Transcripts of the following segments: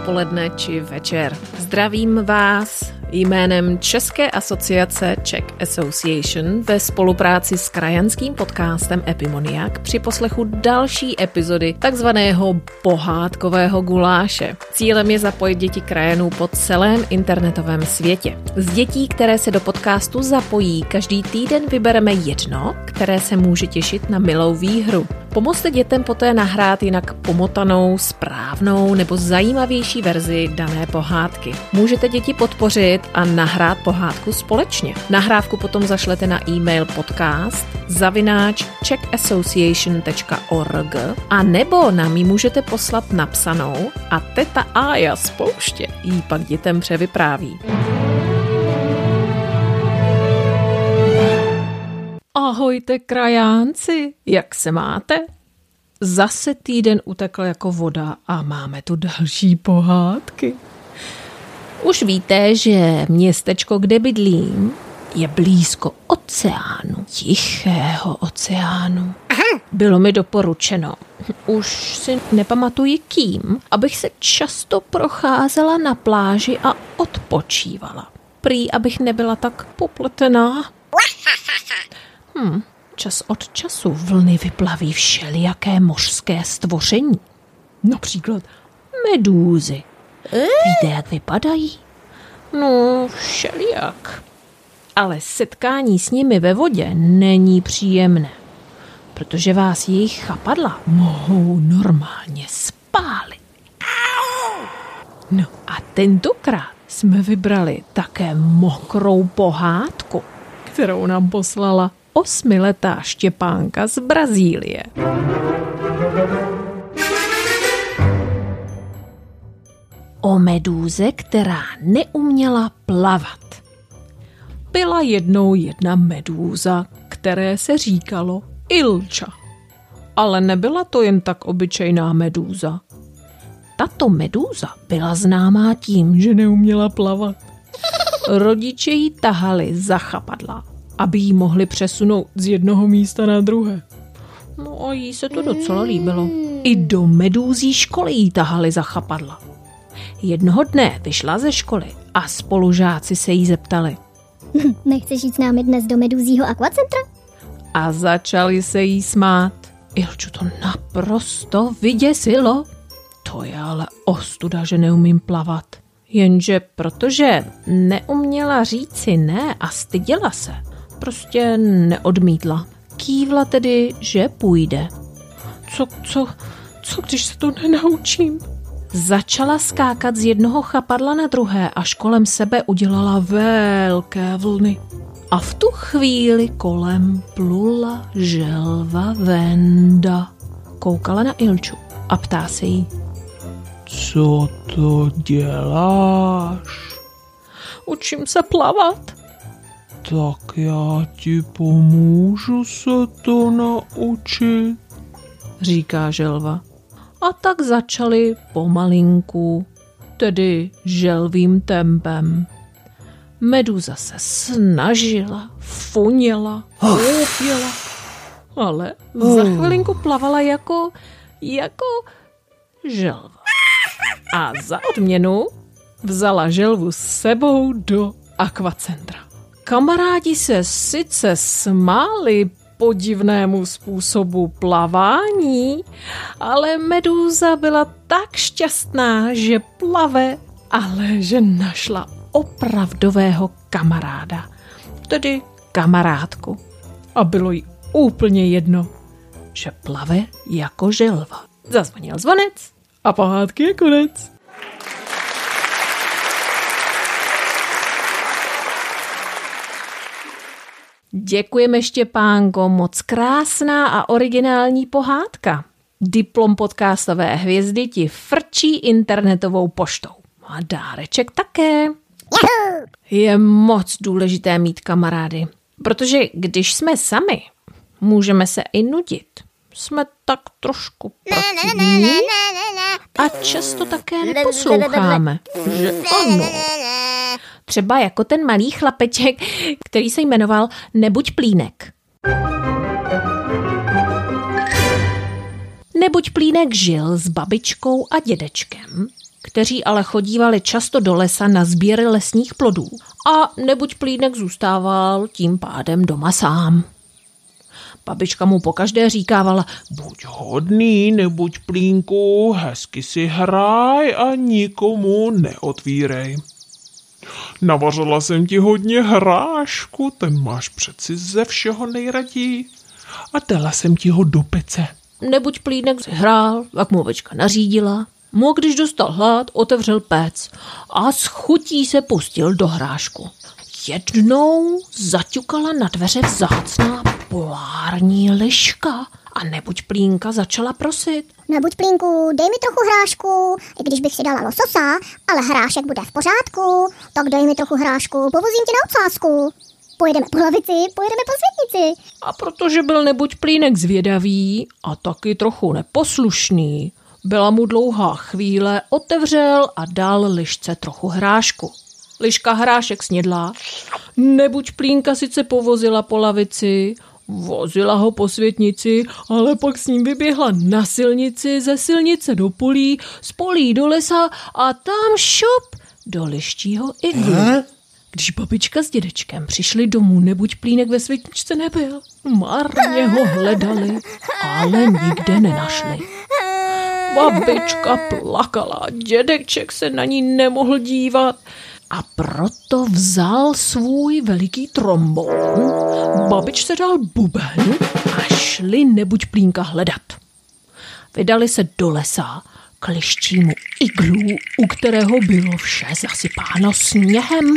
odpoledne či večer. Zdravím vás jménem České asociace Czech Association ve spolupráci s krajanským podcastem Epimoniak při poslechu další epizody takzvaného pohádkového guláše. Cílem je zapojit děti krajanů po celém internetovém světě. Z dětí, které se do podcastu zapojí, každý týden vybereme jedno, které se může těšit na milou výhru. Pomozte dětem poté nahrát jinak pomotanou, správnou nebo zajímavější verzi dané pohádky. Můžete děti podpořit a nahrát pohádku společně. Nahrávku potom zašlete na e-mail podcast zavináč czechassociation.org a nebo nám ji můžete poslat napsanou a teta Aja z pouště jí pak dětem převypráví. Ahojte krajánci, jak se máte? Zase týden utekl jako voda a máme tu další pohádky. Už víte, že městečko, kde bydlím, je blízko oceánu, tichého oceánu. Bylo mi doporučeno, už si nepamatuji kým, abych se často procházela na pláži a odpočívala. Prý, abych nebyla tak popletená. Hm, čas od času vlny vyplaví všelijaké mořské stvoření. Například medúzy. Víte, jak vypadají? No, všelijak. Ale setkání s nimi ve vodě není příjemné, protože vás jejich chapadla mohou normálně spálit. No a tentokrát jsme vybrali také mokrou pohádku, kterou nám poslala osmiletá Štěpánka z Brazílie. O medúze, která neuměla plavat. Byla jednou jedna medúza, které se říkalo Ilča. Ale nebyla to jen tak obyčejná medúza. Tato medúza byla známá tím, že neuměla plavat. Rodiče ji tahali za chapadla, aby ji mohli přesunout z jednoho místa na druhé. No a jí se to docela líbilo. I do medúzí školy jí tahali za chapadla. Jednoho dne vyšla ze školy a spolužáci se jí zeptali. Nechceš jít s námi dnes do medúzího akvacentra? A začali se jí smát. Ilču to naprosto vyděsilo. To je ale ostuda, že neumím plavat. Jenže protože neuměla říci ne a styděla se, prostě neodmítla. Kývla tedy, že půjde. Co, co, co, když se to nenaučím? Začala skákat z jednoho chapadla na druhé, až kolem sebe udělala velké vlny. A v tu chvíli kolem plula želva Venda. Koukala na Ilču a ptá se jí. Co to děláš? Učím se plavat. Tak já ti pomůžu se to naučit, říká želva. A tak začali pomalinku, tedy želvým tempem. Meduza se snažila, funěla, houpěla, ale za chvilinku plavala jako, jako želva. A za odměnu vzala želvu s sebou do akvacentra. Kamarádi se sice smáli podivnému způsobu plavání, ale Medúza byla tak šťastná, že plave, ale že našla opravdového kamaráda, tedy kamarádku. A bylo jí úplně jedno, že plave jako želva. Zazvonil zvonec a pohádky je konec. Děkujeme Štěpánko, moc krásná a originální pohádka. Diplom podcastové hvězdy ti frčí internetovou poštou. A dáreček také. Je moc důležité mít kamarády, protože když jsme sami, můžeme se i nudit. Jsme tak trošku protivní a často také neposloucháme. Že ano. Třeba jako ten malý chlapeček, který se jmenoval Nebuď plínek. Nebuď plínek žil s babičkou a dědečkem kteří ale chodívali často do lesa na sběry lesních plodů a nebuď plínek zůstával tím pádem doma sám. Babička mu pokaždé říkávala, buď hodný, nebuď plínku, hezky si hraj a nikomu neotvírej. Navařila jsem ti hodně hrášku, ten máš přeci ze všeho nejraději. A dala jsem ti ho do pece. Nebuď plínek hrál, jak mu ovečka nařídila. Mu, když dostal hlad, otevřel pec a s chutí se pustil do hrášku. Jednou zaťukala na dveře vzácná polární liška a nebuď plínka začala prosit. Nebuď plínku, dej mi trochu hrášku, i když bych si dala lososa, ale hrášek bude v pořádku, tak dej mi trochu hrášku, povozím tě na ocásku. Pojedeme po lavici, pojedeme po světnici. A protože byl nebuď plínek zvědavý a taky trochu neposlušný, byla mu dlouhá chvíle, otevřel a dal lišce trochu hrášku. Liška hrášek snědla, nebuď plínka sice povozila po lavici, vozila ho po světnici, ale pak s ním vyběhla na silnici, ze silnice do polí, z polí do lesa a tam šup do lištího iglu. Když babička s dědečkem přišli domů, nebuď plínek ve světničce nebyl. Marně ho hledali, ale nikde nenašli. Babička plakala, dědeček se na ní nemohl dívat a proto vzal svůj veliký trombon, babičce dal buben a šli nebuď plínka hledat. Vydali se do lesa k lištímu iglu, u kterého bylo vše zasypáno sněhem.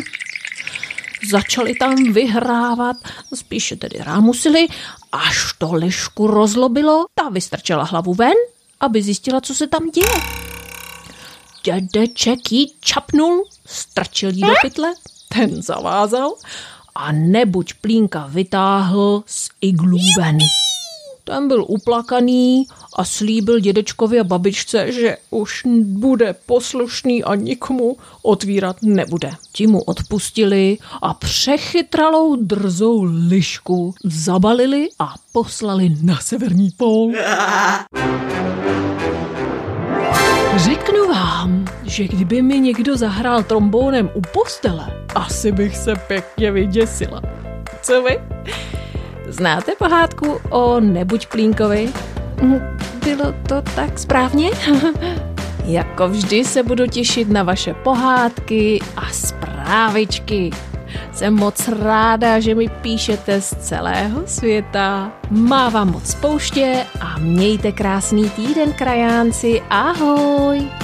Začali tam vyhrávat, spíše tedy rámusili, až to lišku rozlobilo, ta vystrčila hlavu ven, aby zjistila, co se tam děje. Dědeček jí čapnul, strčil jí do pytle, ten zavázal a nebuď plínka vytáhl z iglu ven. Ten byl uplakaný a slíbil dědečkovi a babičce, že už bude poslušný a nikomu otvírat nebude. Ti mu odpustili a přechytralou drzou lišku zabalili a poslali na severní pól. Řeknu vám, že kdyby mi někdo zahrál trombónem u postele, asi bych se pěkně vyděsila. Co vy? Znáte pohádku o Nebuď Plínkovi? Hm, bylo to tak správně? jako vždy se budu těšit na vaše pohádky a zprávičky. Jsem moc ráda, že mi píšete z celého světa. Má vám moc pouště a mějte krásný týden, krajánci. Ahoj!